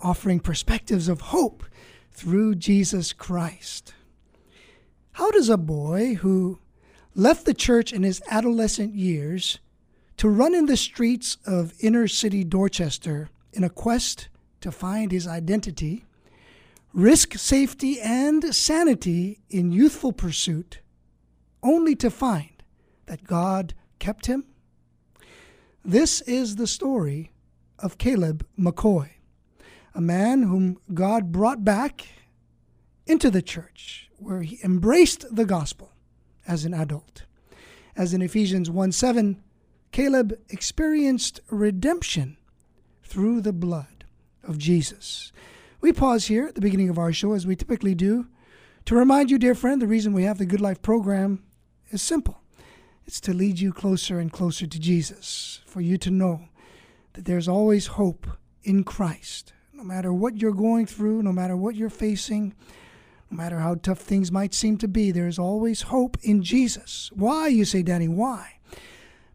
offering perspectives of hope through Jesus Christ. How does a boy who left the church in his adolescent years to run in the streets of inner city Dorchester in a quest to find his identity, risk safety and sanity in youthful pursuit, only to find that God kept him? This is the story of Caleb McCoy a man whom God brought back into the church, where he embraced the gospel as an adult. As in Ephesians 1 7, Caleb experienced redemption through the blood of Jesus. We pause here at the beginning of our show, as we typically do, to remind you, dear friend, the reason we have the Good Life program is simple it's to lead you closer and closer to Jesus, for you to know that there's always hope in Christ no matter what you're going through, no matter what you're facing, no matter how tough things might seem to be, there is always hope in Jesus. Why, you say, Danny, why?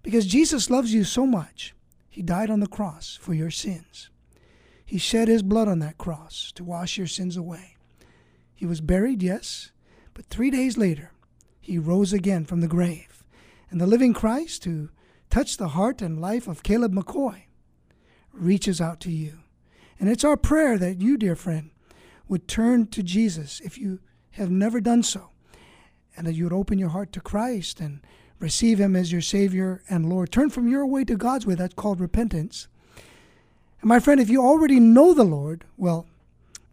Because Jesus loves you so much. He died on the cross for your sins. He shed his blood on that cross to wash your sins away. He was buried, yes, but three days later, he rose again from the grave. And the living Christ, who touched the heart and life of Caleb McCoy, reaches out to you and it's our prayer that you, dear friend, would turn to Jesus if you have never done so, and that you would open your heart to Christ and receive Him as your Savior and Lord. Turn from your way to God's way. That's called repentance. And my friend, if you already know the Lord, well,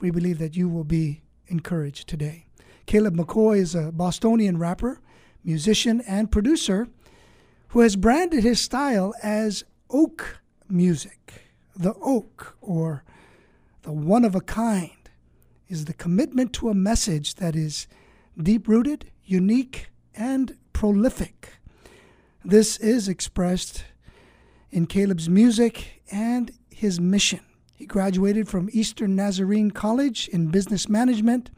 we believe that you will be encouraged today. Caleb McCoy is a Bostonian rapper, musician, and producer who has branded his style as oak music. The oak, or the one of a kind is the commitment to a message that is deep rooted, unique, and prolific. This is expressed in Caleb's music and his mission. He graduated from Eastern Nazarene College in business management.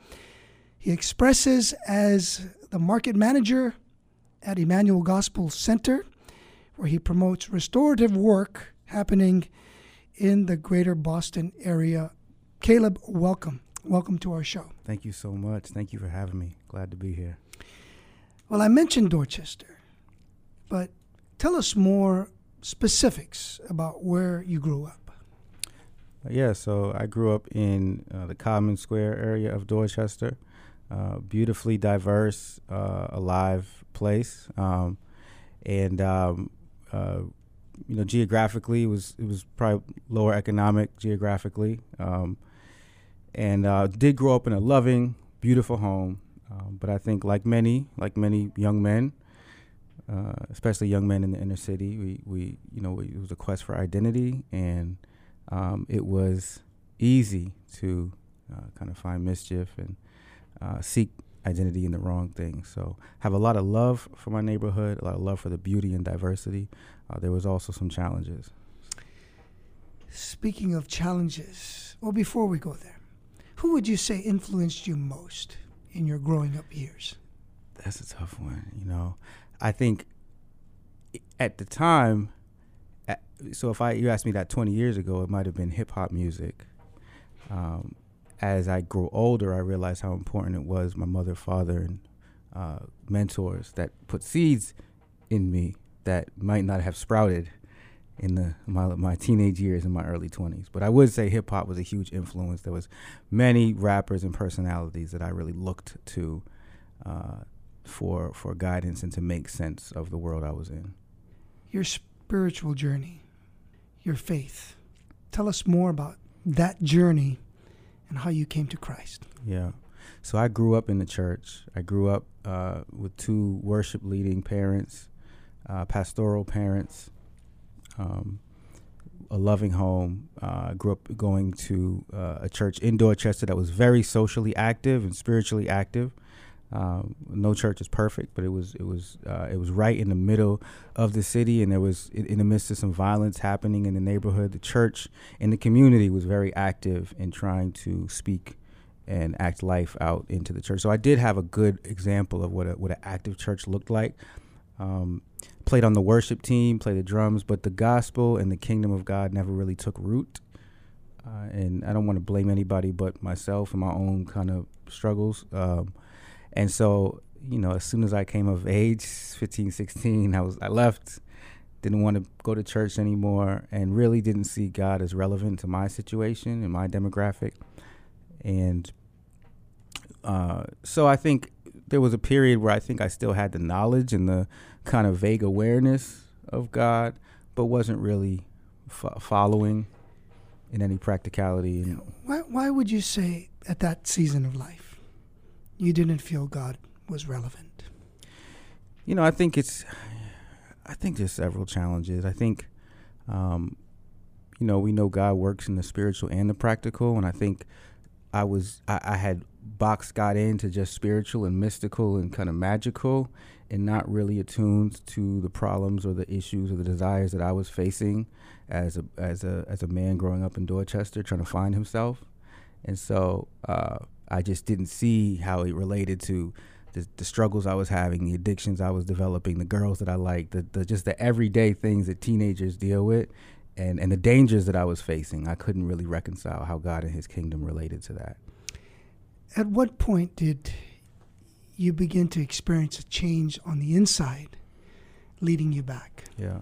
He expresses as the market manager at Emmanuel Gospel Center, where he promotes restorative work happening in the greater Boston area. Caleb, welcome. Welcome to our show. Thank you so much. Thank you for having me. Glad to be here. Well, I mentioned Dorchester, but tell us more specifics about where you grew up. Yeah, so I grew up in uh, the Codman Square area of Dorchester. Uh, beautifully diverse, uh, alive place, um, and um, uh, you know, geographically, it was it was probably lower economic geographically, um, and uh, did grow up in a loving, beautiful home. Um, but I think, like many, like many young men, uh, especially young men in the inner city, we, we you know it was a quest for identity, and um, it was easy to uh, kind of find mischief and uh, seek identity in the wrong things. So have a lot of love for my neighborhood, a lot of love for the beauty and diversity. Uh, there was also some challenges. Speaking of challenges, well, before we go there, who would you say influenced you most in your growing up years? That's a tough one. You know, I think at the time, so if I you asked me that 20 years ago, it might have been hip hop music. Um, as I grew older, I realized how important it was my mother, father, and uh, mentors that put seeds in me that might not have sprouted in the my, my teenage years in my early 20s. But I would say hip hop was a huge influence. There was many rappers and personalities that I really looked to uh, for for guidance and to make sense of the world I was in. Your spiritual journey, your faith. Tell us more about that journey and how you came to Christ. Yeah. So I grew up in the church. I grew up uh, with two worship leading parents, uh, pastoral parents. Um, a loving home. Uh, grew up going to uh, a church in Dorchester that was very socially active and spiritually active. Um, no church is perfect, but it was it was uh, it was right in the middle of the city, and there was in, in, the midst of some violence happening in the neighborhood. The church and the community was very active in trying to speak and act life out into the church. So I did have a good example of what a, what an active church looked like. Um, played on the worship team, played the drums, but the gospel and the kingdom of God never really took root. Uh, and I don't want to blame anybody but myself and my own kind of struggles. Um, and so, you know, as soon as I came of age, 15, 16, I was I left, didn't want to go to church anymore, and really didn't see God as relevant to my situation and my demographic. And uh, so I think there was a period where I think I still had the knowledge and the kind of vague awareness of God, but wasn't really f- following in any practicality. And why, why would you say at that season of life? you didn't feel God was relevant? You know, I think it's, I think there's several challenges. I think, um, you know, we know God works in the spiritual and the practical, and I think I was, I, I had boxed got into just spiritual and mystical and kind of magical, and not really attuned to the problems or the issues or the desires that I was facing as a as a as a man growing up in Dorchester, trying to find himself. And so, uh, I just didn't see how it related to the, the, struggles I was having, the addictions I was developing, the girls that I liked, the, the just the everyday things that teenagers deal with, and and the dangers that I was facing. I couldn't really reconcile how God and His kingdom related to that. At what point did you begin to experience a change on the inside, leading you back? Yeah,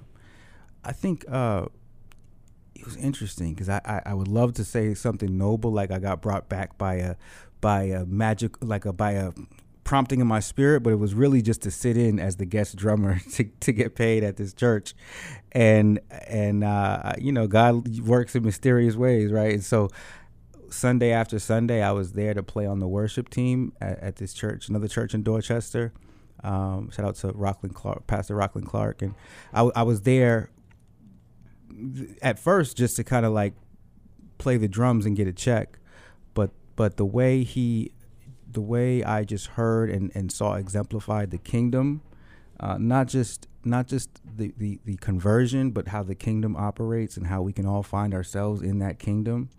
I think. Uh, it was interesting because I, I, I, would love to say something noble like I got brought back by a by a magic like a by a prompting in my spirit, but it was really just to sit in as the guest drummer to, to get paid at this church. And and uh, you know, God works in mysterious ways, right? And so Sunday after Sunday, I was there to play on the worship team at, at this church, another church in Dorchester. Um, shout out to Rockland Clark, Pastor Rockland Clark, and I, I was there at first just to kind of like play the drums and get a check but but the way he the way I just heard and, and saw exemplified the kingdom, uh, not just not just the, the, the conversion, but how the kingdom operates and how we can all find ourselves in that kingdom.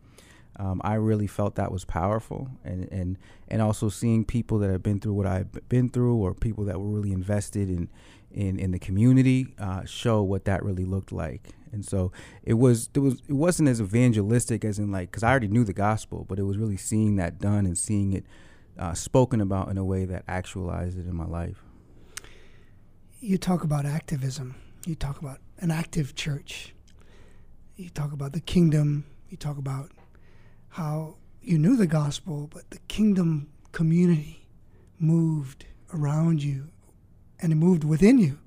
Um, I really felt that was powerful, and and and also seeing people that have been through what I've been through, or people that were really invested in in in the community, uh, show what that really looked like. And so it was it was it wasn't as evangelistic as in like because I already knew the gospel, but it was really seeing that done and seeing it uh, spoken about in a way that actualized it in my life. You talk about activism. You talk about an active church. You talk about the kingdom. You talk about how you knew the gospel, but the kingdom community moved around you and it moved within you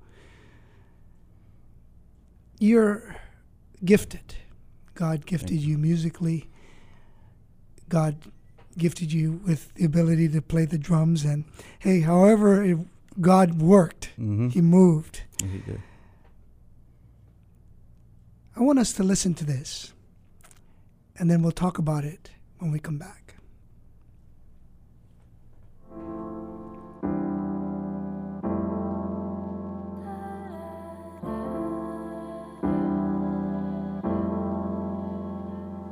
you're gifted. God gifted you musically. God gifted you with the ability to play the drums. And hey, however it, God worked, mm-hmm. He moved. he did. I want us to listen to this, and then we'll talk about it when we come back.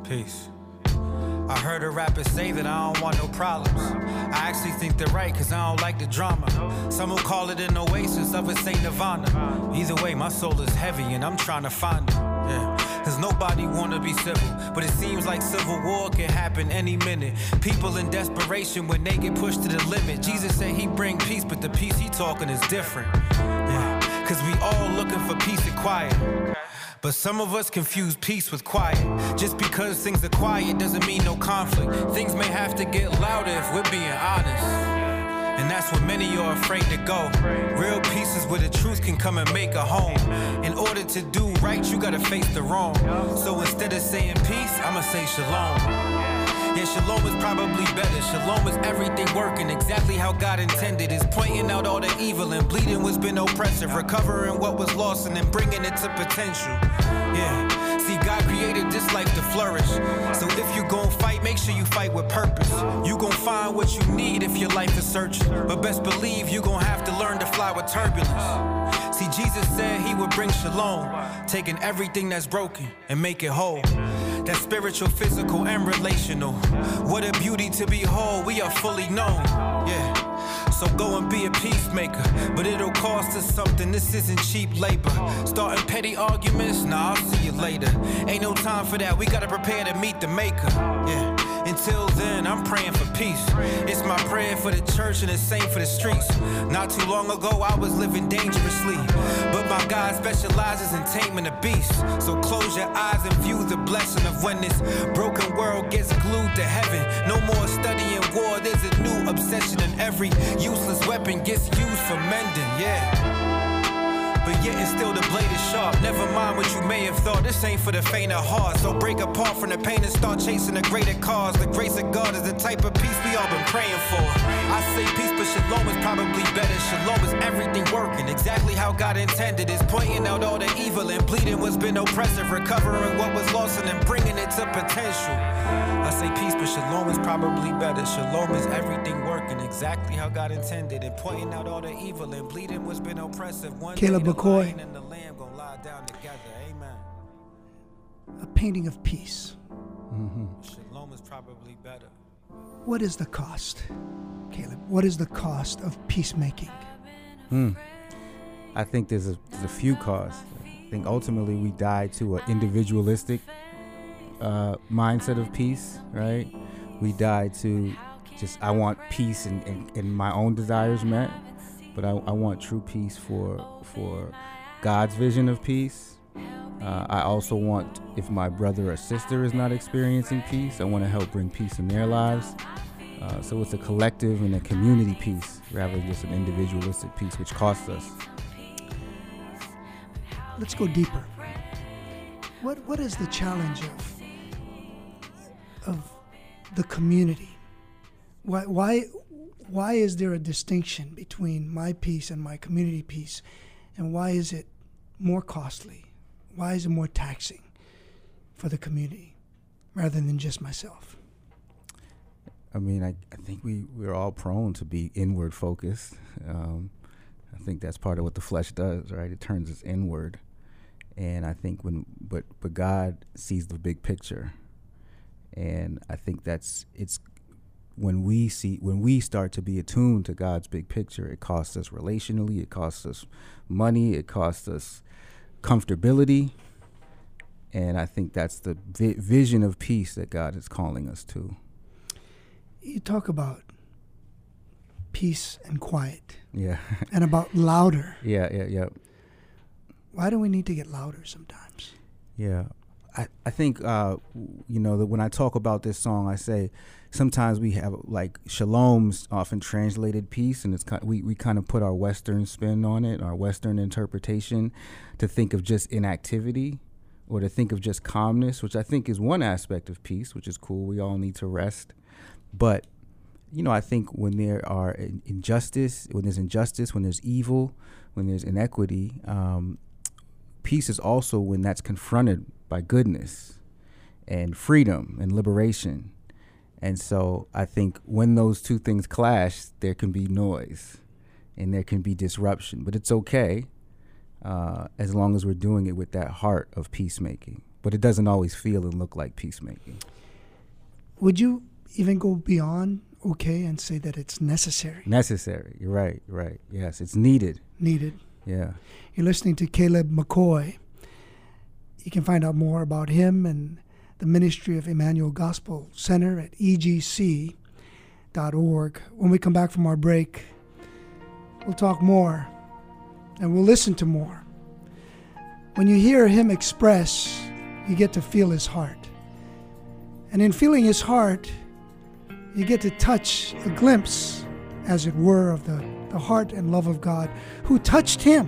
Peace. I heard a rapper say that I don't want no problems. I actually think they're right, cause I don't like the drama. Some will call it an oasis, others say nirvana. Either way, my soul is heavy and I'm trying to find it. Yeah. Cause nobody wanna be civil, but it seems like civil war can happen any minute. People in desperation when they get pushed to the limit. Jesus said he bring peace, but the peace he talking is different. Yeah. Cause we all looking for peace and quiet. But some of us confuse peace with quiet. Just because things are quiet doesn't mean no conflict. Things may have to get louder if we're being honest. And that's where many are afraid to go. Real peace is where the truth can come and make a home. In order to do right, you gotta face the wrong. So instead of saying peace, I'ma say shalom. Yeah, shalom is probably better. Shalom is everything working exactly how God intended. Is pointing out all the evil and bleeding what's been oppressive, recovering what was lost and then bringing it to potential. Yeah, God created this life to flourish. So if you gon' fight, make sure you fight with purpose. You gon' find what you need if your life is searching. But best believe you gon' have to learn to fly with turbulence. See, Jesus said he would bring shalom, taking everything that's broken and make it whole. That's spiritual, physical, and relational. What a beauty to behold, we are fully known. Yeah. So go and be a peacemaker, but it'll cost us something. This isn't cheap labor. Starting petty arguments, nah, I'll see you later. Ain't no time for that, we gotta prepare to meet the maker. Yeah. Until then, I'm praying for peace. It's my prayer for the church and the same for the streets. Not too long ago, I was living dangerously. But my God specializes in taming the beast. So close your eyes and view the blessing of when this broken world gets glued to heaven. No more studying war, there's a new obsession, and every useless weapon gets used for mending. Yeah but yet and still the blade is sharp. Never mind what you may have thought, this ain't for the faint of heart. So break apart from the pain and start chasing the greater cause. The grace of God is the type of we all been praying for. I say peace, but shalom is probably better. Shalom is everything working exactly how God intended. Is pointing out all the evil and bleeding what's been oppressive, recovering what was lost and then bringing it to potential. I say peace, but shalom is probably better. Shalom is everything working exactly how God intended, and pointing out all the evil and bleeding what's been oppressive. One Caleb McCoy. lion and the lamb gonna lie down together. Amen. A painting of peace. Shalom is probably better. What is the cost, Caleb? What is the cost of peacemaking? Hmm. I think there's a, there's a few costs. I think ultimately we die to an individualistic uh, mindset of peace, right? We die to just, I want peace and, and, and my own desires met, but I, I want true peace for, for God's vision of peace. Uh, I also want, if my brother or sister is not experiencing peace, I want to help bring peace in their lives. Uh, so it's a collective and a community piece rather than just an individualistic piece, which costs us. Let's go deeper. What what is the challenge of of the community? Why why why is there a distinction between my peace and my community peace? And why is it more costly? Why is it more taxing for the community rather than just myself? I mean, I, I think we, we're all prone to be inward focused. Um, I think that's part of what the flesh does, right? It turns us inward. And I think when, but, but God sees the big picture. And I think that's, it's when we see, when we start to be attuned to God's big picture, it costs us relationally, it costs us money, it costs us comfortability. And I think that's the vi- vision of peace that God is calling us to. You talk about peace and quiet Yeah. and about louder. yeah, yeah, yeah. Why do we need to get louder sometimes? Yeah, I, I think uh, you know that when I talk about this song, I say sometimes we have like shalom's often translated peace, and it's kind we we kind of put our Western spin on it, our Western interpretation, to think of just inactivity or to think of just calmness, which I think is one aspect of peace, which is cool. We all need to rest, but you know, I think when there are injustice, when there's injustice, when there's evil, when there's inequity, um, peace is also when that's confronted by goodness and freedom and liberation. And so I think when those two things clash, there can be noise and there can be disruption. But it's okay uh, as long as we're doing it with that heart of peacemaking. But it doesn't always feel and look like peacemaking. Would you even go beyond okay and say that it's necessary, Necessary. You're right. You're right. Yes, it's needed. needed? Yeah. You're listening to Caleb McCoy. You can find out more about him and the ministry of Emmanuel Gospel Center at egc.org. When we come back from our break, we'll talk more and we'll listen to more. When you hear him express, you get to feel his heart. And in feeling his heart, you get to touch a glimpse, as it were, of the, the heart and love of God who touched him,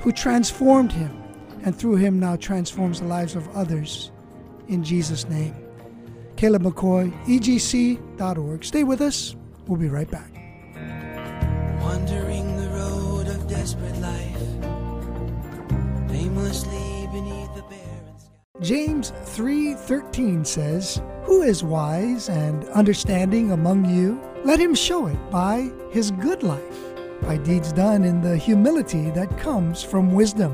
who transformed him, and through him now transforms the lives of others in Jesus' name. Caleb McCoy, egc.org. Stay with us. We'll be right back. Wandering the road of desperate life, aimlessly beneath the barren sky. James 3:13 says, "Who is wise and understanding among you? Let him show it by his good life, by deeds done in the humility that comes from wisdom."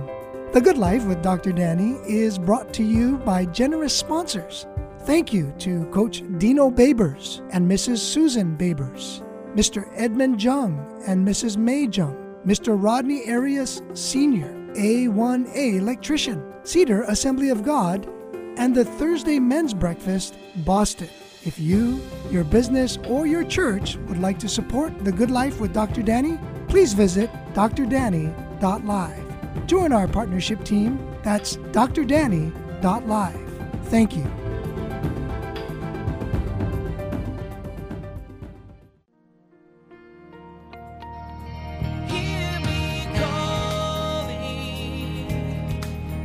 The Good Life with Dr. Danny is brought to you by generous sponsors. Thank you to Coach Dino Babers and Mrs. Susan Babers, Mr. Edmund Jung and Mrs. May Jung, Mr. Rodney Arias Sr., A1A electrician, Cedar Assembly of God, and the Thursday Men's Breakfast, Boston. If you, your business, or your church would like to support The Good Life with Dr. Danny, please visit drdanny.live. Join our partnership team. That's drdanny.live. Thank you. Hear me calling,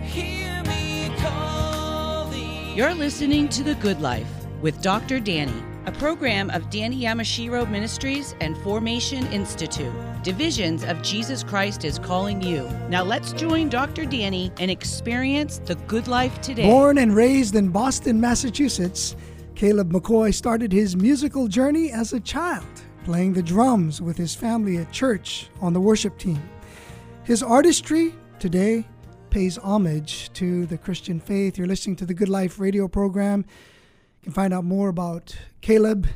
hear me calling. You're listening to The Good Life with Dr. Danny, a program of Danny Yamashiro Ministries and Formation Institute. Divisions of Jesus Christ is calling you. Now let's join Dr. Danny and experience the good life today. Born and raised in Boston, Massachusetts, Caleb McCoy started his musical journey as a child, playing the drums with his family at church on the worship team. His artistry today pays homage to the Christian faith. You're listening to the Good Life radio program. You can find out more about Caleb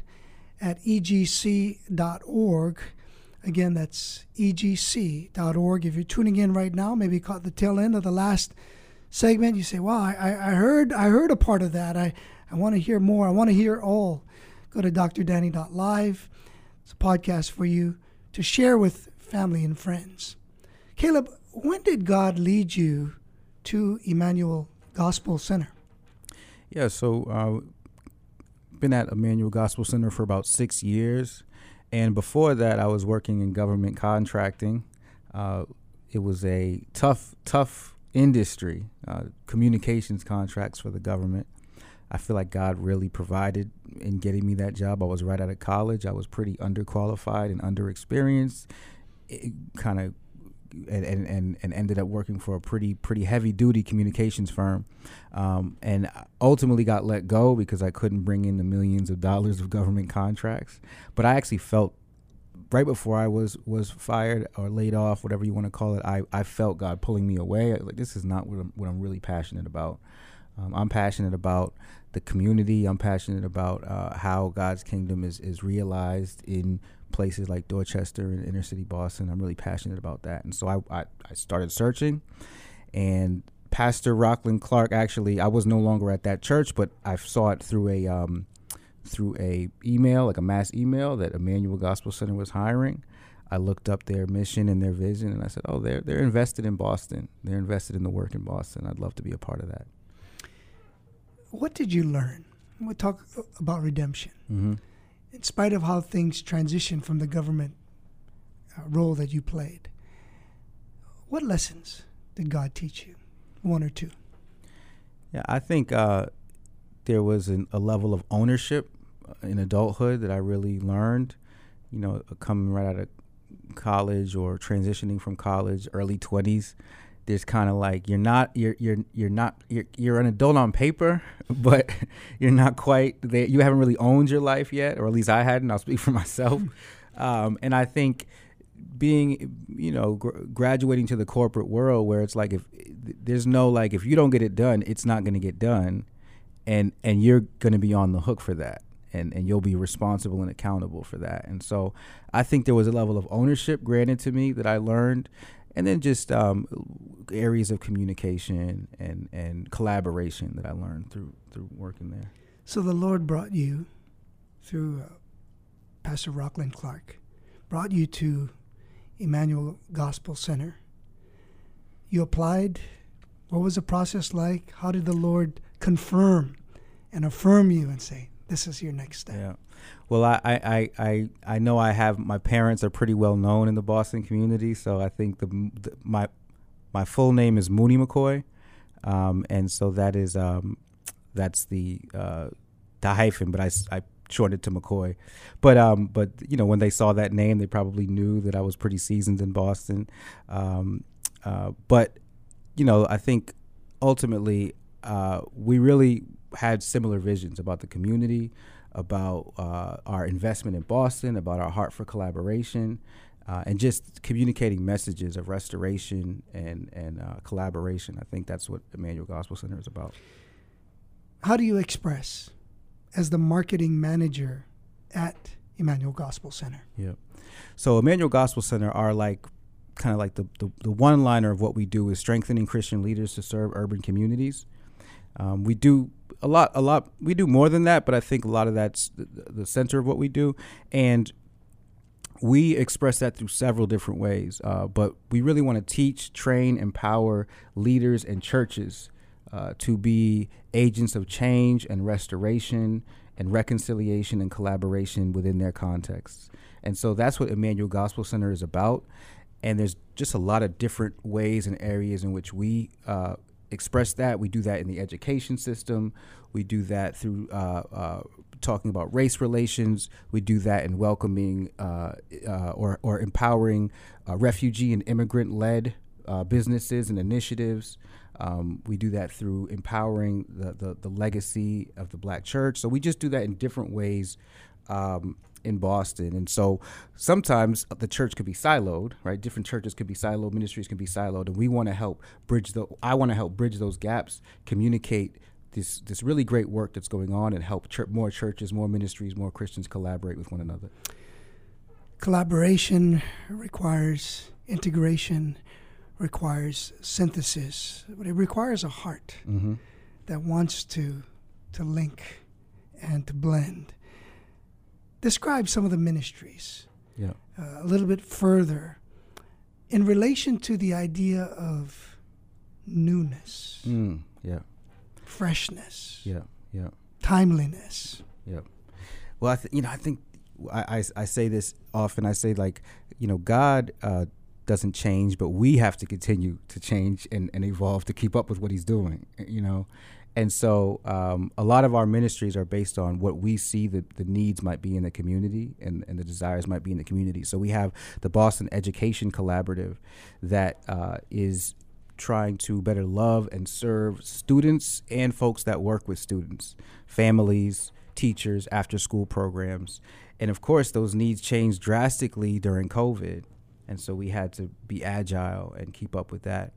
at egc.org. Again, that's egc.org. If you're tuning in right now, maybe caught the tail end of the last segment, you say, "Wow, I, I heard I heard a part of that. I, I want to hear more. I want to hear all." Go to drdanny.live. It's a podcast for you to share with family and friends. Caleb, when did God lead you to Emmanuel Gospel Center? Yeah, so uh, been at Emmanuel Gospel Center for about six years, and before that, I was working in government contracting. Uh, it was a tough, tough industry, uh, communications contracts for the government. I feel like God really provided in getting me that job. I was right out of college. I was pretty underqualified and underexperienced. Kind of and, and, and, ended up working for a pretty pretty heavy duty communications firm, um, and ultimately got let go because I couldn't bring in the millions of dollars of government contracts. But I actually felt right before I was was fired or laid off, whatever you want to call it, I, I felt God pulling me away. Like this is not what I'm, what I'm really passionate about. Um, I'm passionate about the community. I'm passionate about uh, how God's kingdom is is realized in places like Dorchester and inner city Boston. I'm really passionate about that, and so I I, I started searching, and Pastor Rockland Clark actually I was no longer at that church, but I saw it through a um, through a email like a mass email that Emmanuel Gospel Center was hiring. I looked up their mission and their vision, and I said, "Oh, they're they're invested in Boston. They're invested in the work in Boston. I'd love to be a part of that." What did you learn? We'll talk about redemption. hmm In spite of how things transitioned from the government uh, role that you played, what lessons did God teach you? One or two. Yeah, I think uh, there was an, a level of ownership in adulthood that I really learned. You know, coming right out of college or transitioning from college, early twenties. There's kind of like you're not you're you're you're not you're you're an adult on paper, but you're not quite there. You haven't really owned your life yet, or at least I hadn't. I'll speak for myself. um, and I think being you know gr- graduating to the corporate world where it's like if there's no like if you don't get it done it's not going to get done and and you're going to be on the hook for that and and you'll be responsible and accountable for that and so i think there was a level of ownership granted to me that i learned and then just um, areas of communication and and collaboration that i learned through through working there So the Lord brought you through uh, Pastor Rockland Clark, brought you to Emmanuel Gospel Center. You applied. What was the process like? How did the Lord confirm and affirm you and say, "This is your next step"? Yeah. Well, I, I, I, I, I know I have my parents are pretty well known in the Boston community, so I think the, the my my full name is Mooney McCoy, um, and so that is um, that's the uh, the hyphen, but I shortened it to McCoy. But um, but you know, when they saw that name, they probably knew that I was pretty seasoned in Boston. Um, uh, but you know, I think ultimately uh, we really had similar visions about the community, about uh, our investment in Boston, about our heart for collaboration, uh, and just communicating messages of restoration and and uh, collaboration. I think that's what Emmanuel Gospel Center is about. How do you express as the marketing manager at Emmanuel Gospel Center? Yeah. So Emmanuel Gospel Center are like kind of like the, the, the one liner of what we do is strengthening Christian leaders to serve urban communities. Um, we do a lot, a lot. We do more than that, but I think a lot of that's the, the center of what we do, and we express that through several different ways. Uh, but we really want to teach, train, empower leaders and churches uh, to be agents of change and restoration and reconciliation and collaboration within their contexts. And so that's what Emmanuel Gospel Center is about. And there's just a lot of different ways and areas in which we uh, express that. We do that in the education system. We do that through uh, uh, talking about race relations. We do that in welcoming uh, uh, or, or empowering uh, refugee and immigrant led uh, businesses and initiatives. Um, we do that through empowering the, the, the legacy of the black church. So we just do that in different ways um, in Boston. And so sometimes the church could be siloed, right? Different churches could be siloed, ministries can be siloed, and we want to help bridge the. I want to help bridge those gaps, communicate this this really great work that's going on, and help chur- more churches, more ministries, more Christians collaborate with one another. Collaboration requires integration, requires synthesis, but it requires a heart Mm-hmm. that wants to to link and to blend. Describe some of the ministries Yeah. uh, a little bit further in relation to the idea of newness, Mm, yeah. freshness, Yeah. Yeah. timeliness. Yeah. Well, I th- you know, I think I, I, I say this often. I say like, you know, God uh, doesn't change, but we have to continue to change and, and evolve to keep up with what He's doing. You know, and so um, a lot of our ministries are based on what we see the, the needs might be in the community and, and the desires might be in the community. So we have the Boston Education Collaborative that uh, is trying to better love and serve students and folks that work with students, families, teachers, after school programs. And of course, those needs changed drastically during COVID. And so we had to be agile and keep up with that.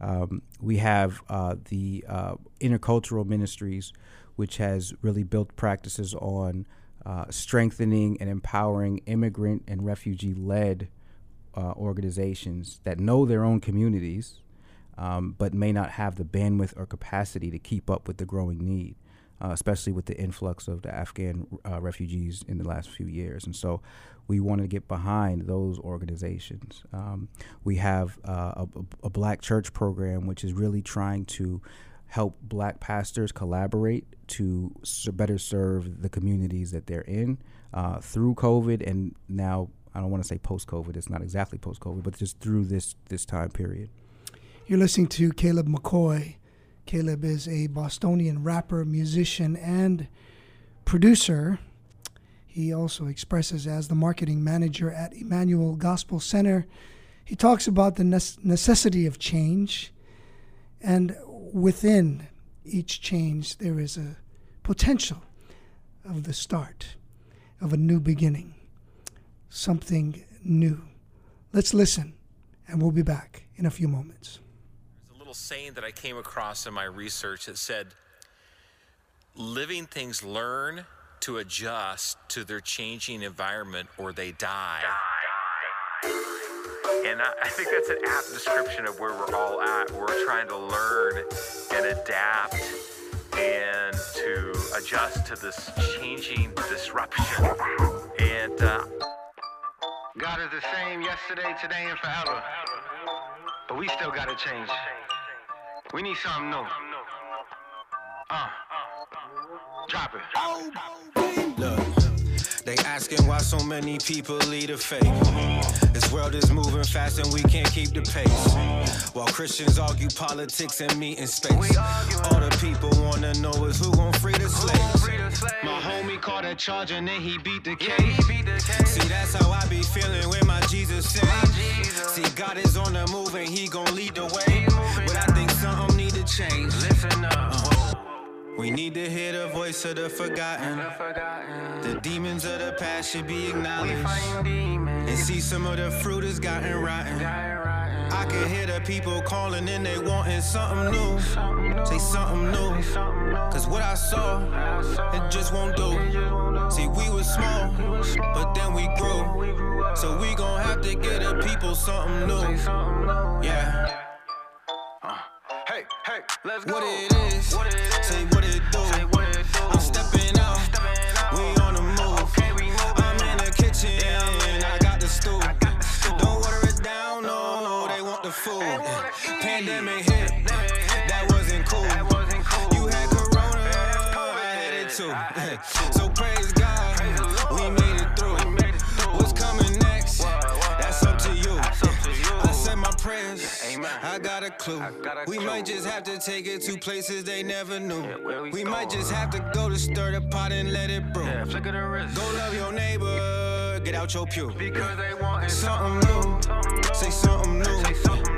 Um, we have uh, the uh, intercultural ministries, which has really built practices on uh, strengthening and empowering immigrant and refugee led uh, organizations that know their own communities, um, but may not have the bandwidth or capacity to keep up with the growing need, uh, especially with the influx of the Afghan uh, refugees in the last few years. And so we want to get behind those organizations. Um, we have uh, a, a black church program, which is really trying to help black pastors collaborate to better serve the communities that they're in uh, through COVID and now I don't want to say post COVID. It's not exactly post COVID, but just through this this time period. You're listening to Caleb McCoy. Caleb is a Bostonian rapper, musician, and producer. He also expresses as the marketing manager at Emmanuel Gospel Center. He talks about the necessity of change, and within each change, there is a potential of the start of a new beginning, something new. Let's listen, and we'll be back in a few moments. Saying that I came across in my research that said, living things learn to adjust to their changing environment or they die. And I, I think that's an apt description of where we're all at. We're trying to learn and adapt and to adjust to this changing disruption. And uh, God is the same yesterday, today, and forever. But we still gotta change. We need something new. Uh, drop it. Look, they asking why so many people lead a faith. This world is moving fast and we can't keep the pace. While Christians argue politics and meet in space. All the people wanna know is who gon' free the slaves. My homie caught a charge and then he beat the case. See, that's how I be feeling when my Jesus sings. See, God is on the move and he gon' lead the way. But I something need to change. Listen up. Uh-huh. We need to hear the voice of the forgotten. The demons of the past should be acknowledged. And see some of the fruit has gotten rotten. I can hear the people calling and they wanting something new. Say something new. Cause what I saw, it just won't do. See, we was small, but then we grew. So we gon' have to get the people something new. Yeah. Hey, hey, let's go. What it is, say what it do. I'm stepping out, we on the move. I'm in the kitchen, I got the stool. Don't water it down, no, no, they want the food. Pandemic hit, that wasn't cool. You had corona, I had it too. So praise God, we made it said my prayers. I got a clue. We might just have to take it to places they never knew. We might just have to go to stir the pot and let it brew. Flick of the wrist. Go love your neighbor, get out your pew. Because they want Something new, say something new. Cause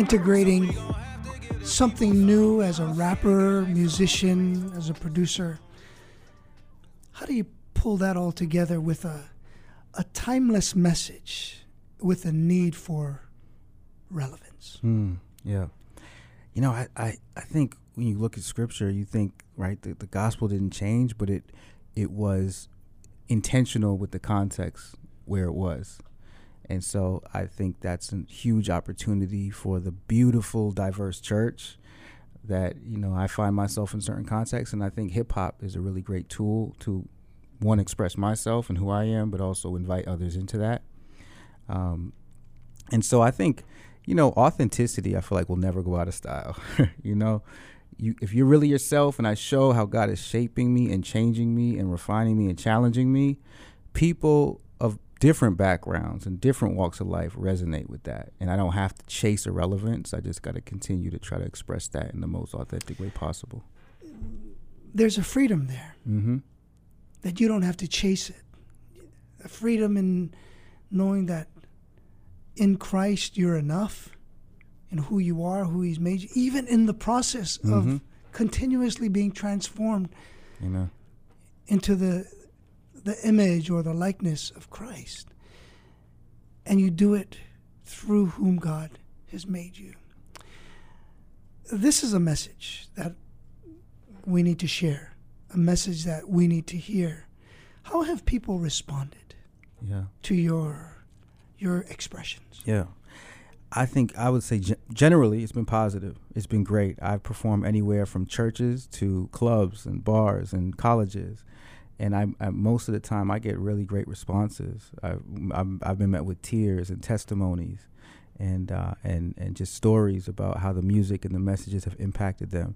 integrating something new as a rapper, musician, as a producer. How do you pull that all together with a a timeless message with a need for relevance? Hmm. Yeah. You know, I, I, I think when you look at scripture, you think, right, the, the gospel didn't change, but it it was intentional with the context where it was. And so I think that's a huge opportunity for the beautiful, diverse church that, you know, I find myself in certain contexts. And I think hip hop is a really great tool to, one, express myself and who I am, but also invite others into that. Um, and so I think, you know, authenticity, I feel like will never go out of style. you know, you if you're really yourself and I show how God is shaping me and changing me and refining me and challenging me, people different backgrounds and different walks of life resonate with that. And I don't have to chase irrelevance. I just got to continue to try to express that in the most authentic way possible. There's a freedom there Mm-hmm. that you don't have to chase it. A freedom in knowing that in Christ you're enough in who you are, who He's made you, even in the process of Mhm. continuously being transformed You know. into the the image or the likeness of Christ. And you do it through whom God has made you. This is a message that we need to share, a message that we need to hear. How have people responded Yeah. to your your expressions? Yeah. I think I would say gen- generally it's been positive. It's been great. I've performed anywhere from churches to clubs and bars and colleges. And I, I most of the time I get really great responses. I've, I'm, I've been met with tears and testimonies and, uh, and, and just stories about how the music and the messages have impacted them.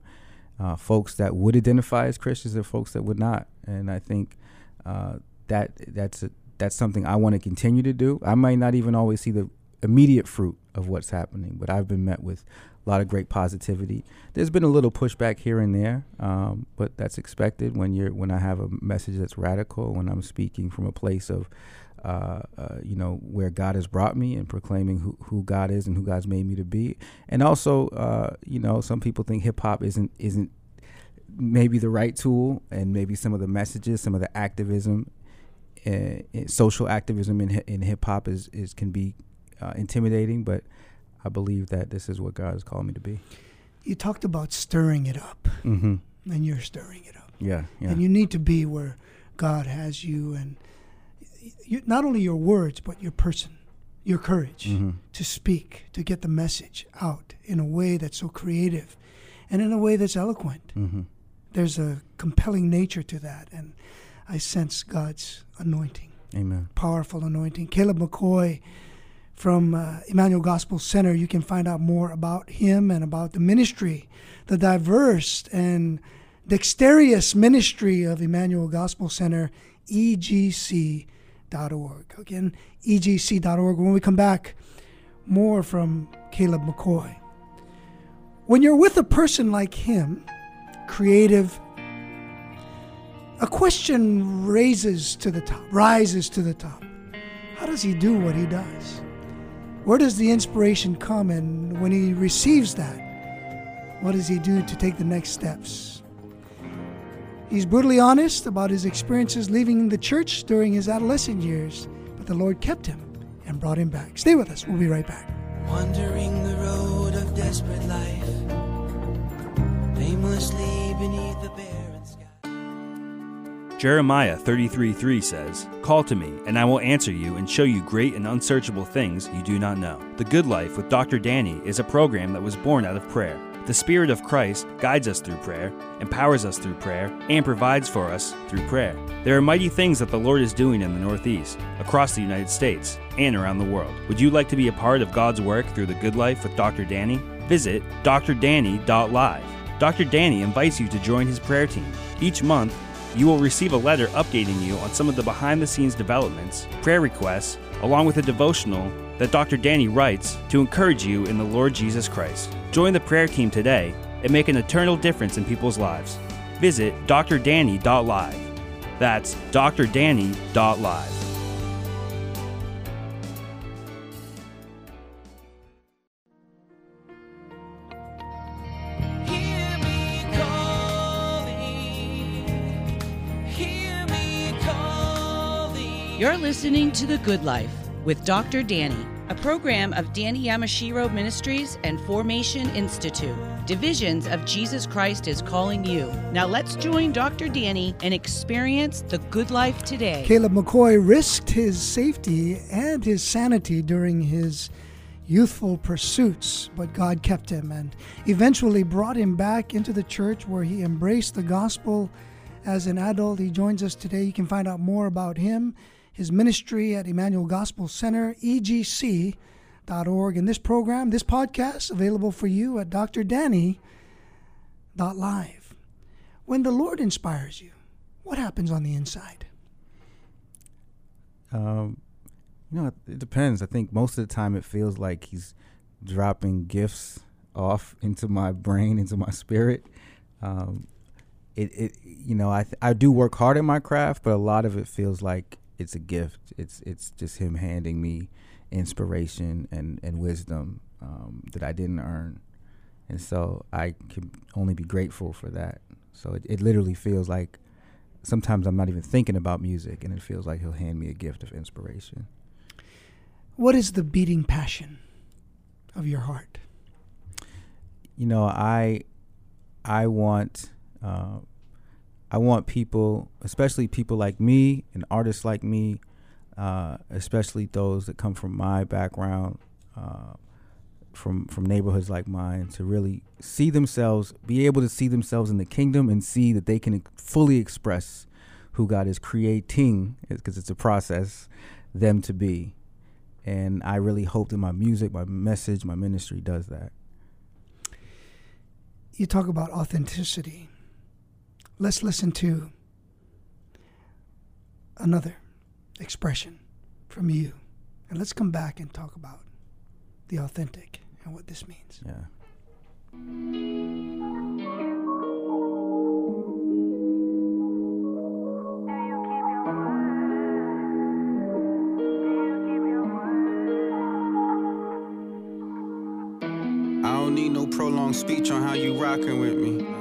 Uh, folks that would identify as Christians and folks that would not. And I think uh, that that's a, that's something I want to continue to do. I might not even always see the immediate fruit of what's happening, but I've been met with a lot of great positivity. There's been a little pushback here and there, um, but that's expected when you're when I have a message that's radical, when I'm speaking from a place of, uh, uh, you know, where God has brought me and proclaiming who, who God is and who God's made me to be. And also, uh, you know, some people think hip hop isn't isn't maybe the right tool, and maybe some of the messages, some of the activism, uh, social activism in in hip hop is is can be uh, intimidating, but I believe that this is what God has called me to be. You talked about stirring it up, Mm-hmm. and you're stirring it up. Yeah, yeah, And you need to be where God has you, and you, not only your words, but your person, your courage Mm-hmm. to speak, to get the message out in a way that's so creative and in a way that's eloquent. Mm-hmm. There's a compelling nature to that, and I sense God's anointing, Amen. powerful anointing. Caleb McCoy from uh, Emmanuel Gospel Center, you can find out more about him and about the ministry, the diverse and dexterous ministry of Emmanuel Gospel Center, egc.org. Again, egc.org. When we come back, more from Caleb McCoy. When you're with a person like him, creative, a question raises to the top, rises to the top. How does he do what he does? Where does the inspiration come? And when he receives that, what does he do to take the next steps? He's brutally honest about his experiences leaving the church during his adolescent years, but the Lord kept him and brought him back. Stay with us. We'll be right back. Wandering the road of desperate life, aimlessly beneath the. Jeremiah 33:3 says, "Call to me, and I will answer you and show you great and unsearchable things you do not know." The Good Life with Dr. Danny is a program that was born out of prayer. The Spirit of Christ guides us through prayer, empowers us through prayer, and provides for us through prayer. There are mighty things that the Lord is doing in the Northeast, across the United States, and around the world. Would you like to be a part of God's work through the Good Life with Dr. Danny? Visit drdanny.live. Dr. Danny invites you to join his prayer team. Each month, you will receive a letter updating you on some of the behind the scenes developments, prayer requests, along with a devotional that Dr. Danny writes to encourage you in the Lord Jesus Christ. Join the prayer team today and make an eternal difference in people's lives. Visit drdanny.live. That's drdanny.live. You're listening to The Good Life with Dr. Danny, a program of Danny Yamashiro Ministries and Formation Institute. Divisions of Jesus Christ is calling you. Now let's join Dr. Danny and experience the good life today. Caleb McCoy risked his safety and his sanity during his youthful pursuits, but God kept him and eventually brought him back into the church where he embraced the gospel as an adult. He joins us today. You can find out more about him, his ministry at Emmanuel Gospel Center, egc.org. And this program, this podcast, available for you at drdanny.live. When the Lord inspires you, what happens on the inside? Um, you know, it depends. I think most of the time it feels like he's dropping gifts off into my brain, into my spirit. Um, it, it, you know, I th- I do work hard in my craft, but a lot of it feels like it's a gift. It's it's just him handing me inspiration and and wisdom um, that I didn't earn, and so I can only be grateful for that. So it, it literally feels like sometimes I'm not even thinking about music, and it feels like he'll hand me a gift of inspiration. What is the beating passion of your heart? You know, I I want uh, I want people, especially people like me and artists like me, uh, especially those that come from my background, uh, from from neighborhoods like mine, to really see themselves, be able to see themselves in the kingdom, and see that they can fully express who God is creating, because it's a process, them to be. And I really hope that my music, my message, my ministry does that. You talk about authenticity. Let's listen to another expression from you. And let's come back and talk about the authentic and what this means. Yeah. I don't need no prolonged speech on how you rockin' with me.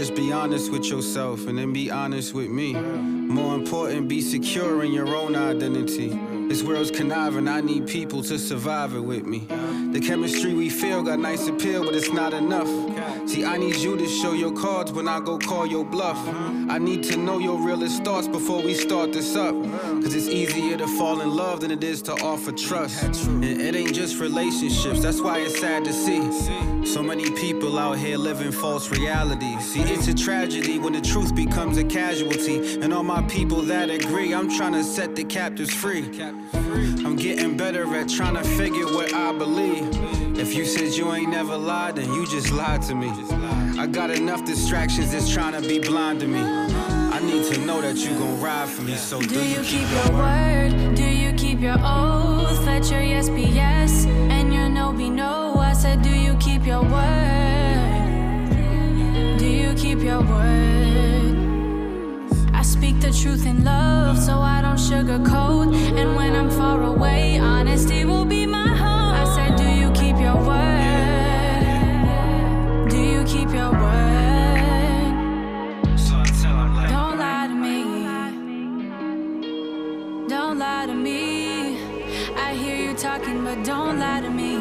Just be honest with yourself and then be honest with me. More important, be secure in your own identity. This world's conniving, I need people to survive it with me. The chemistry we feel got nice appeal, but it's not enough. See, I need you to show your cards when I go call your bluff. I need to know your realest thoughts before we start this up. Cause it's easier to fall in love than it is to offer trust. And it ain't just relationships, that's why it's sad to see. So many people out here living false realities. See, it's a tragedy when the truth becomes a casualty. And all my people that agree, I'm trying to set the captives free. I'm getting better at trying to figure what I believe. If you said you ain't never lied, then you just lied to me. I got enough distractions that's trying to be blind to me. I need to know that you gon' ride for me, so do, Do you keep your word? Do you keep your oath? Let your yes be yes and your no be no. I said, Do you keep your word? Do you keep your word? Speak the truth in love, so I don't sugarcoat. And when I'm far away, honesty will be my home. I said, Do you keep your word? Do you keep your word? Don't lie to me. Don't lie to me. I hear you talking, but don't lie to me.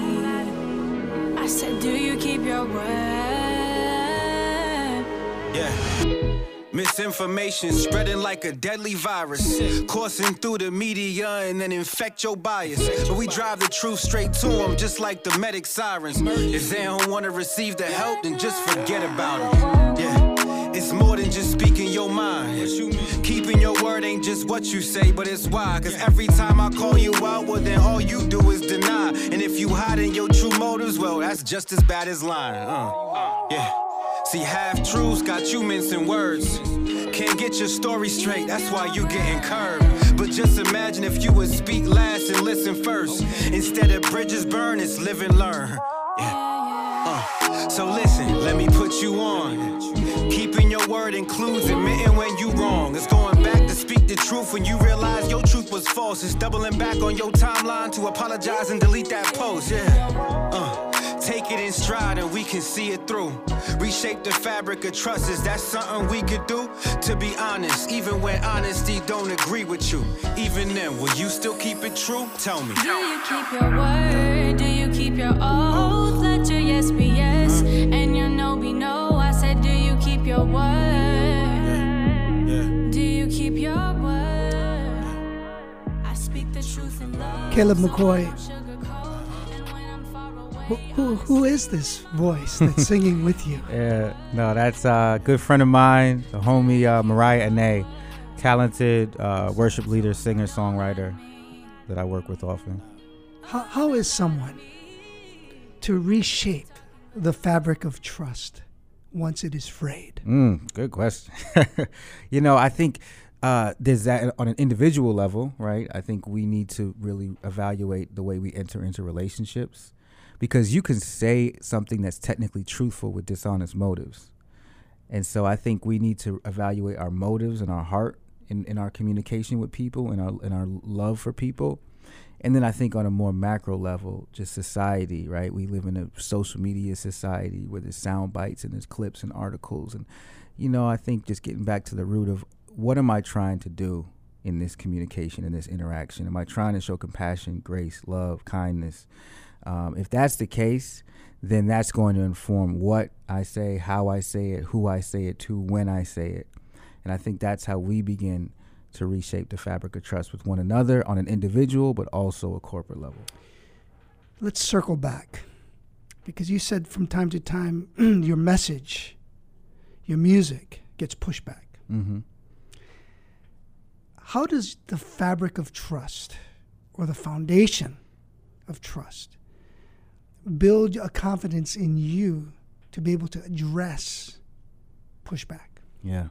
I said, Do you keep your word? Yeah. Misinformation spreading like a deadly virus, coursing through the media and then infect your bias. But we drive the truth straight to them, just like the medic sirens. If they don't want to receive the help, then just forget about it. Yeah, it's more than just speaking your mind. Keeping your word ain't just what you say, but it's why. Cause every time I call you out, well, then all you do is deny. And if you hiding your true motives, well, that's just as bad as lying. Uh, yeah. See, half truths got you mincing words. Can't get your story straight, that's why you getting curved. But just imagine if you would speak last and listen first. Instead of bridges burn, it's live and learn. Yeah. Uh, so listen, let me put you on. Keeping your word includes admitting when you wrong. It's going back to speak the truth when you realize your truth was false. It's doubling back on your timeline to apologize and delete that post. Yeah. Uh. Take it in stride and we can see it through. Reshape the fabric of trust. Is that something we could do? To be honest, even when honesty don't agree with you, even then, will you still keep it true? Tell me. Do you keep your word? Do you keep your oath? Let your yes be yes and your no be no. I said, Do you keep your word? Do you keep your word? I speak the truth in love. Caleb McCoy. Who, who, who is this voice that's singing with you? Yeah, no, that's a good friend of mine, the homie uh, Mariah Ane, talented uh, worship leader, singer, songwriter that I work with often. How, how is someone to reshape the fabric of trust once it is frayed? Mm, good question. you know, I think uh, there's that on an individual level, right? I think we need to really evaluate the way we enter into relationships because you can say something that's technically truthful with dishonest motives. And so I think we need to evaluate our motives and our heart in, in our communication with people and our and our love for people. And then I think on a more macro level, just society, right? We live in a social media society where there's sound bites and there's clips and articles. And, you know, I think just getting back to the root of what am I trying to do in this communication, in this interaction? Am I trying to show compassion, grace, love, kindness? Um, if that's the case, then that's going to inform what I say, how I say it, who I say it to, when I say it. And I think that's how we begin to reshape the fabric of trust with one another on an individual, but also a corporate level. Let's circle back because you said from time to time your message, your music gets pushed back. Mm-hmm. How does the fabric of trust or the foundation of trust build a confidence in you to be able to address pushback? Yeah.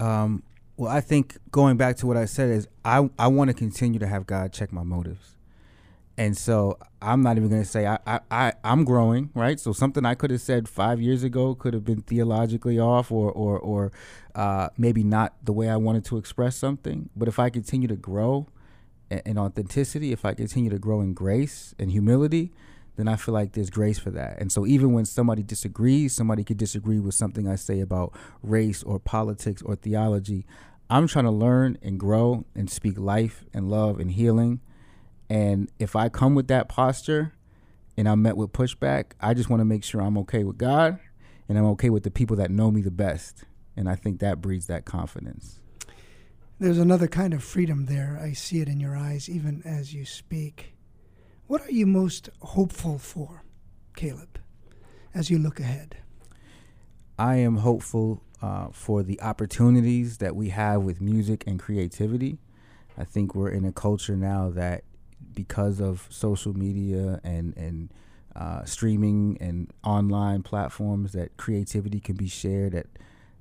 Um, well, I think going back to what I said is I, I want to continue to have God check my motives. And so I'm not even going to say I, I, I, I'm growing, right? So something I could have said five years ago could have been theologically off or, or, or uh, maybe not the way I wanted to express something. But if I continue to grow in authenticity, if I continue to grow in grace and humility, then I feel like there's grace for that. And so even when somebody disagrees, somebody could disagree with something I say about race or politics or theology. I'm trying to learn and grow and speak life and love and healing And if I come with that posture and I'm met with pushback, I just want to make sure I'm okay with God and I'm okay with the people that know me the best. And I think that breeds that confidence. There's another kind of freedom there. I see it in your eyes even as you speak. What are you most hopeful for, Caleb, as you look ahead? I am hopeful uh, for the opportunities that we have with music and creativity. I think we're in a culture now that, because of social media and and uh, streaming and online platforms, that creativity can be shared at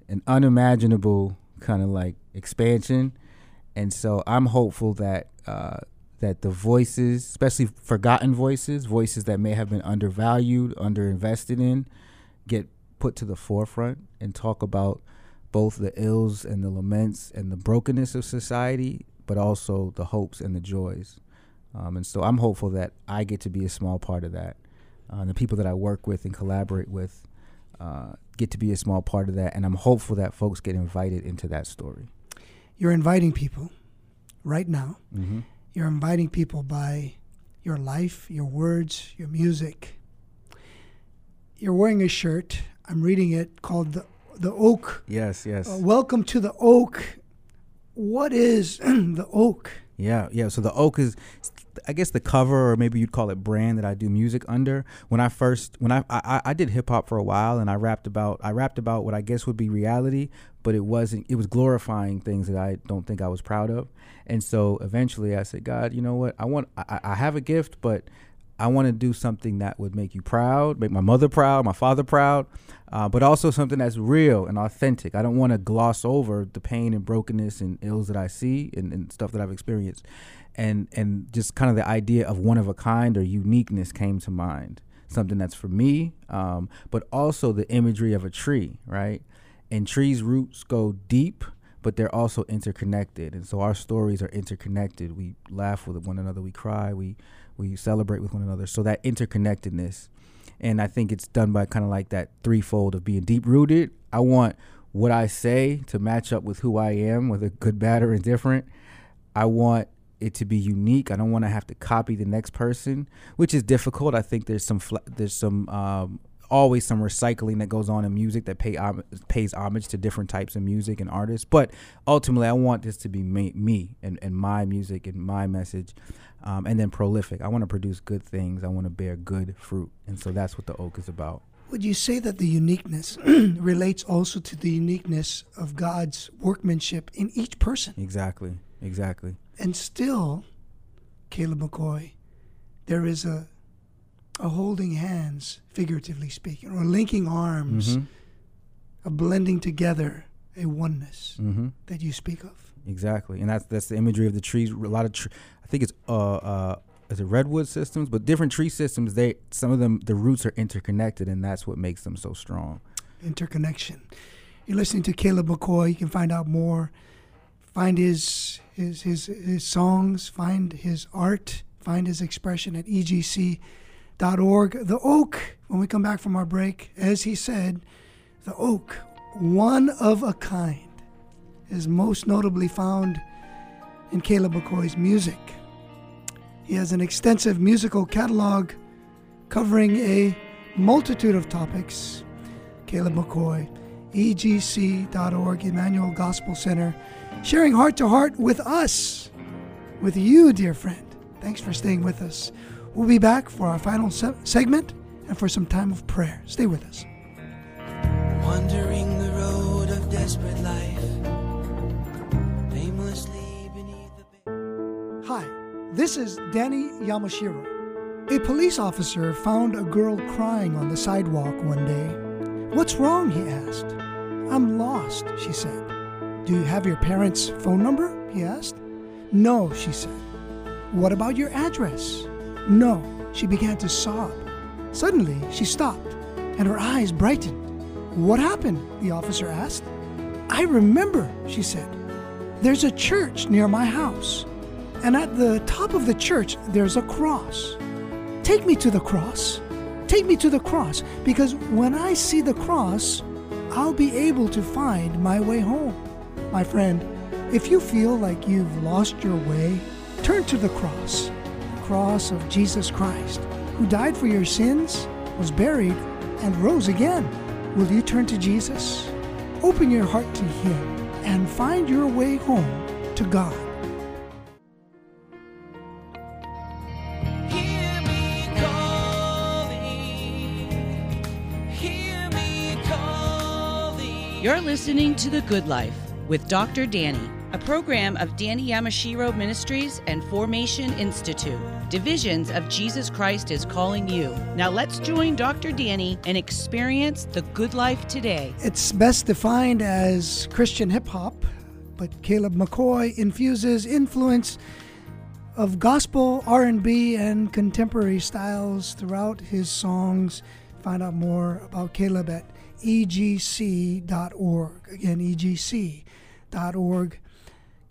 an unimaginable kind of like expansion. And so I'm hopeful that uh, that the voices, especially forgotten voices, voices that may have been undervalued, underinvested in, get put to the forefront and talk about both the ills and the laments and the brokenness of society, but also the hopes and the joys. Um, and so I'm hopeful that I get to be a small part of that. Uh, and the people that I work with and collaborate with uh, get to be a small part of that. And I'm hopeful that folks get invited into that story. You're inviting people right now. Mm-hmm. You're inviting people by your life, your words, your music. You're wearing a shirt. I'm reading it called the the Oak. Yes, yes. Uh, welcome to the Oak. What is the Oak? Yeah, yeah. So the oak is, I guess, the cover or maybe you'd call it brand that I do music under. When I first, when I I, I did hip hop for a while and I rapped about I rapped about what I guess would be reality, but it wasn't. It was glorifying things that I don't think I was proud of. And so eventually I said, God, you know what? I want. I, I have a gift, but I want to do something that would make you proud, make my mother proud, my father proud, uh, but also something that's real and authentic. I don't want to gloss over the pain and brokenness and ills that I see and, and stuff that I've experienced, and and just kind of the idea of one of a kind or uniqueness came to mind. Something that's for me, um, but also the imagery of a tree, right? And trees' roots go deep, but they're also interconnected, and so our stories are interconnected. We laugh with one another, we cry, we we celebrate with one another. So that interconnectedness, and I think it's done by kind of like that threefold of being deep rooted. I want what I say to match up with who I am, whether good, bad, or indifferent. I want it to be unique. I don't want to have to copy the next person, which is difficult. I think there's some fl- there's some um, always some recycling that goes on in music that pay pays homage to different types of music and artists. But ultimately, I want this to be me, me and, and my music and my message, um, and then prolific. I want to produce good things. I want to bear good fruit, and so that's what the oak is about. Would you say that the uniqueness relates also to the uniqueness of God's workmanship in each person? Exactly. Exactly. And still, Caleb McCoy, there is a a holding hands, figuratively speaking, or linking arms, Mhm. a blending together, a oneness Mhm. that you speak of. Exactly, and that's that's the imagery of the trees. A lot of, tr- I think it's uh uh, is it redwood systems, but different tree systems. They some of them the roots are interconnected, and that's what makes them so strong. interconnection. You're listening to Caleb McCoy. You can find out more. Find his his his his songs. Find his art. Find his expression at E egc.org. The oak. When we come back from our break, as he said, the oak, one of a kind, is most notably found in Caleb McCoy's music. He has an extensive musical catalog covering a multitude of topics. Caleb McCoy, egc.org, Emmanuel Gospel Center, sharing heart to heart with us, with you, dear friend. Thanks for staying with us. We'll be back for our final se- segment and for some time of prayer. Stay with us. Wandering the road of desperate life, aimlessly beneath the Hi, this is Danny Yamashiro. A police officer found a girl crying on the sidewalk one day. What's wrong? he asked. I'm lost, she said. Do you have your parents' phone number? he asked. No, she said. What about your address? No, she began to sob. Suddenly, she stopped and her eyes brightened. What happened? the officer asked. I remember, she said. There's a church near my house, and at the top of the church, there's a cross. Take me to the cross. Take me to the cross, because when I see the cross, I'll be able to find my way home. My friend, if you feel like you've lost your way, turn to the cross. Cross of Jesus Christ, who died for your sins, was buried, and rose again. Will you turn to Jesus? Open your heart to Him and find your way home to God. Hear me calling. Hear me calling. You're listening to The Good Life with Dr. Danny, a program of Danny Yamashiro Ministries and Formation Institute. Divisions of Jesus Christ is calling you. Now let's join Dr. Danny and experience the good life today. It's best defined as Christian hip hop, but Caleb McCoy infuses influence of gospel, R&B, and contemporary styles throughout his songs. Find out more about Caleb at egc.org. Again, egc.org.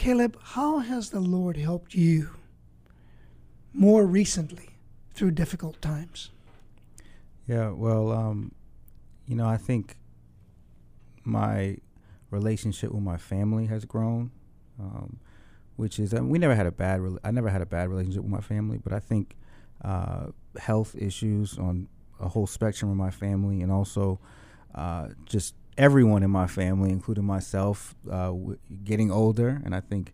Caleb, how has the Lord helped you more recently through difficult times? Yeah, well, um, you know, I think my relationship with my family has grown, um, which is, I mean, we never had a bad, rela- I never had a bad relationship with my family, but I think uh, health issues on a whole spectrum of my family and also uh, just everyone in my family, including myself, uh, w- getting older. And I think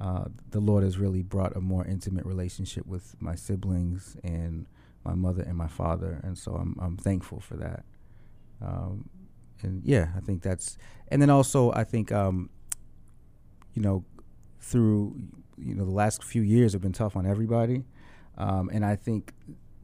uh, the Lord has really brought a more intimate relationship with my siblings and my mother and my father. And so I'm, I'm thankful for that. Um, and yeah, I think that's, and then also I think, um, you know, through, you know, the last few years have been tough on everybody. Um, and I think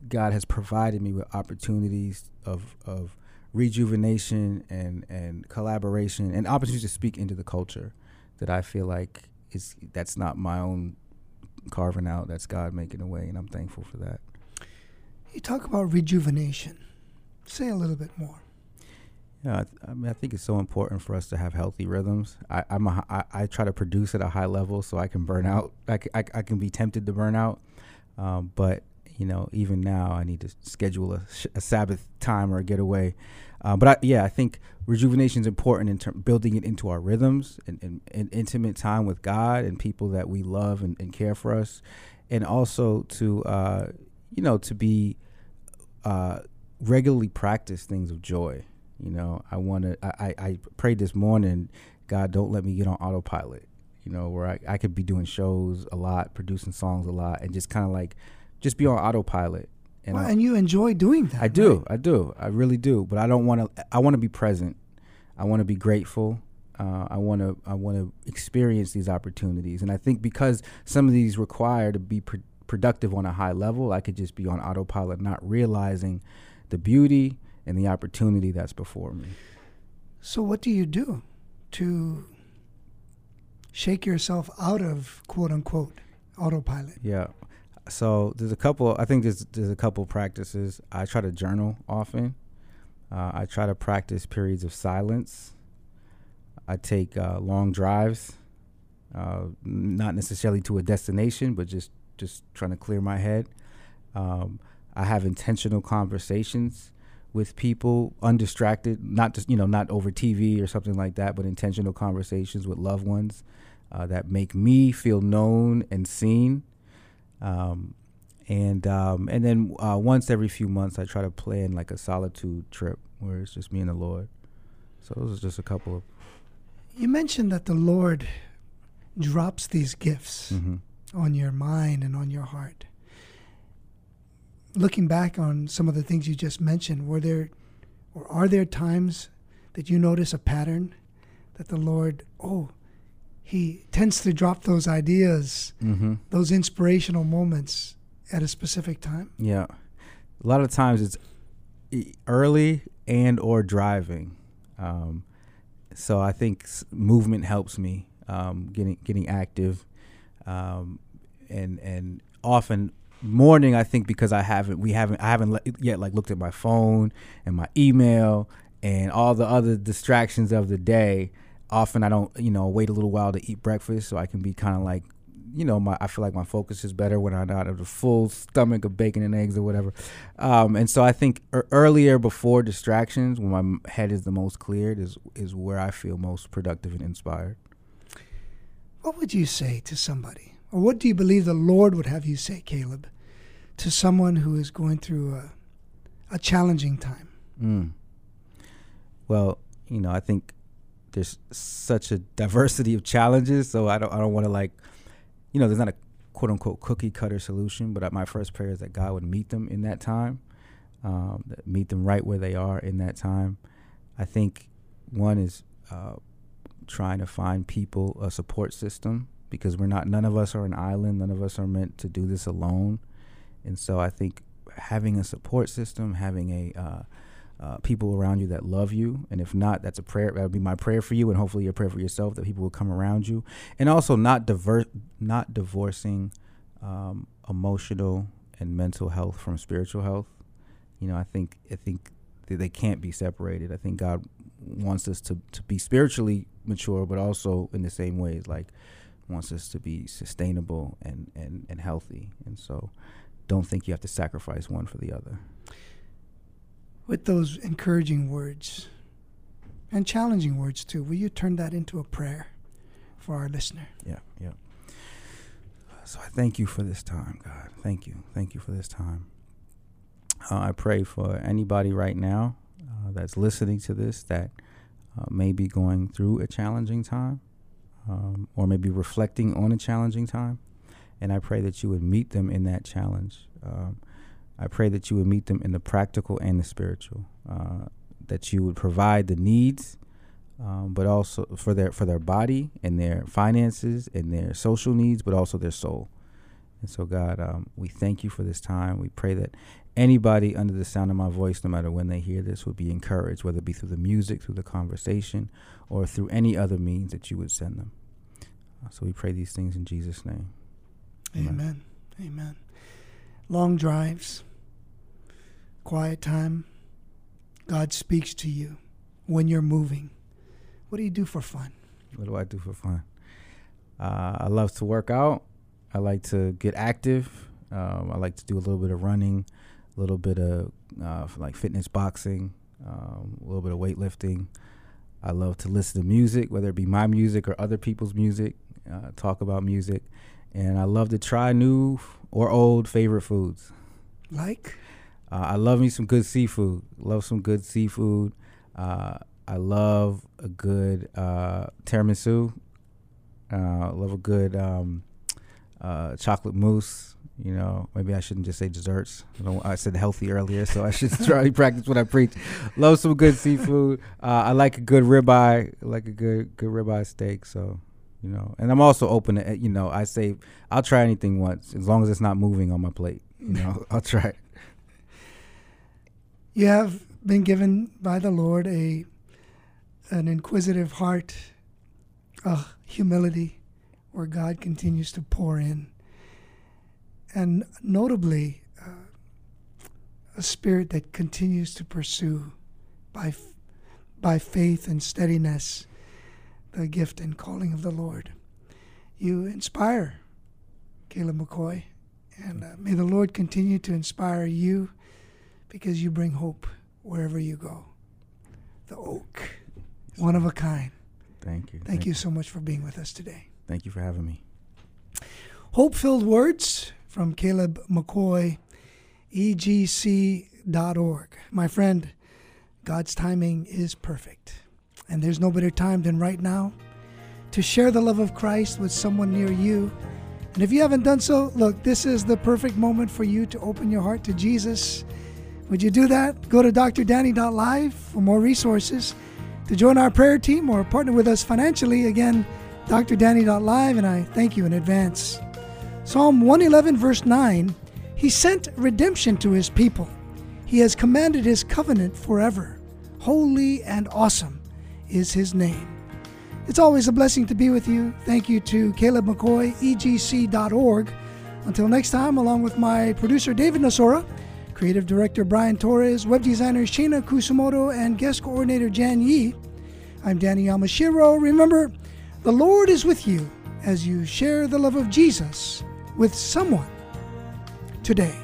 God has provided me with opportunities of, of rejuvenation and, and collaboration and opportunities to speak into the culture that I feel like is that's not my own carving out. That's God making a way, and I'm thankful for that. You talk about rejuvenation. Say a little bit more. Yeah, I, th- I mean, I think it's so important for us to have healthy rhythms. I, I'm a, I, I try to produce at a high level so I can burn out. I, c- I I can be tempted to burn out, um, but you know, even now I need to schedule a, a Sabbath time or a getaway. Uh, but I, yeah, I think rejuvenation is important in term building it into our rhythms and, and, and intimate time with God and people that we love and, and care for us, and also to uh, you know to be uh, regularly practice things of joy. You know, I want to. I, I, I prayed this morning, God, don't let me get on autopilot. You know, where I, I could be doing shows a lot, producing songs a lot, and just kind of like just be on autopilot. And Well, and you enjoy doing that. I do, right? I do, I really do. But I don't want to. I want to be present. I want to be grateful. Uh, I want to. I want to experience these opportunities, and I think because some of these require to be pr- productive on a high level, I could just be on autopilot, not realizing the beauty and the opportunity that's before me. So, what do you do to shake yourself out of quote unquote autopilot? Yeah. So there's a couple. I think there's there's a couple practices. I try to journal often. Uh, I try to practice periods of silence. I take uh, long drives, uh, not necessarily to a destination, but just just trying to clear my head. Um, I have intentional conversations with people, undistracted, not just you know not over TV or something like that, but intentional conversations with loved ones uh, that make me feel known and seen. Um, and um, and then uh, once every few months, I try to plan like a solitude trip where it's just me and the Lord. So those are just a couple of. You mentioned that the Lord drops these gifts Mhm. on your mind and on your heart. Looking back on some of the things you just mentioned, were there or are there times that you notice a pattern that the Lord, oh, He tends to drop those ideas, Mhm. those inspirational moments at a specific time? Yeah, a lot of times it's early and or driving. Um, so I think movement helps me um, getting getting active, um, and and often morning I think because I haven't we haven't I haven't yet like looked at my phone and my email and all the other distractions of the day. Often I don't you know wait a little while to eat breakfast so I can be kind of like you know, my I feel like my focus is better when I'm not of a full stomach of bacon and eggs or whatever. Um, and so I think ear- earlier before distractions, when my head is the most cleared, is is where I feel most productive and inspired. What would you say to somebody? Or what do you believe the Lord would have you say, Caleb, to someone who is going through a, a challenging time? Mm. Well, you know, I think there's such a diversity of challenges, so I don't I don't want to like, you know, there's not a quote unquote cookie cutter solution, but my first prayer is that God would meet them in that time, um, that meet them right where they are in that time. I think one is uh, trying to find people a support system because we're not none of us are an island, none of us are meant to do this alone, and so I think having a support system, having a uh, uh, people around you that love you, and if not, that's a prayer. That would be my prayer for you, and hopefully your prayer for yourself that people will come around you, and also not diver- not divorcing um, emotional and mental health from spiritual health. You know, I think I think they can't be separated. I think God wants us to to be spiritually mature, but also in the same ways, like wants us to be sustainable and and and healthy, and so don't think you have to sacrifice one for the other. With those encouraging words and challenging words too, will you turn that into a prayer for our listener? Yeah, yeah. So I thank you for this time, God. Thank you. Thank you for this time. Uh, I pray for anybody right now uh, that's listening to this that uh, may be going through a challenging time um, or maybe reflecting on a challenging time. And I pray that you would meet them in that challenge. Um, I pray that you would meet them in the practical and the spiritual. Uh, that you would provide the needs, um, but also for their for their body and their finances and their social needs, but also their soul. And so, God, um, we thank you for this time. We pray that anybody under the sound of my voice, no matter when they hear this, would be encouraged, whether it be through the music, through the conversation, or through any other means that you would send them. Uh, so we pray these things in Jesus' name. Amen. Amen. Long drives, quiet time. God speaks to you when you're moving. What do you do for fun? What do I do for fun? Uh, I love to work out. I like to get active. Um, I like to do a little bit of running, a little bit of uh, like fitness boxing, um, a little bit of weightlifting. I love to listen to music, whether it be my music or other people's music, uh, talk about music. And I love to try new or old favorite foods. Like? Uh, I love me some good seafood. Love some good seafood. Uh, I love a good uh, tiramisu. Uh, love a good um, uh, chocolate mousse. You know, maybe I shouldn't just say desserts. I, don't, I said healthy earlier, so I should try to practice what I preach. Love some good seafood. Uh, I like a good ribeye. I like a good good ribeye steak. So, you know, and I'm also open to you know. I say I'll try anything once as long as it's not moving on my plate. You know, I'll try it. You have been given by the Lord a an inquisitive heart, a humility, where God continues to pour in, and notably, uh, a spirit that continues to pursue by f- by faith and steadiness the gift and calling of the Lord. You inspire, Caleb McCoy, and uh, may the Lord continue to inspire you because you bring hope wherever you go. The oak, one of a kind. Thank you. Thank you so much for being with us today. Thank you for having me. Hope filled words from Caleb McCoy, egc.org. My friend, God's timing is perfect. And there's no better time than right now to share the love of Christ with someone near you. And if you haven't done so, look, this is the perfect moment for you to open your heart to Jesus. Would you do that? Go to drdanny.live for more resources. To join our prayer team or partner with us financially, again, drdanny.live, and I thank you in advance. Psalm 111, verse 9 He sent redemption to his people. He has commanded his covenant forever. Holy and awesome is his name. It's always a blessing to be with you. Thank you to Caleb McCoy, egc.org. Until next time, along with my producer David Nasora, creative director Brian Torres, web designer Shana Kusumoto, and guest coordinator Jan Yi, I'm Danny Yamashiro. Remember, the Lord is with you as you share the love of Jesus with someone today.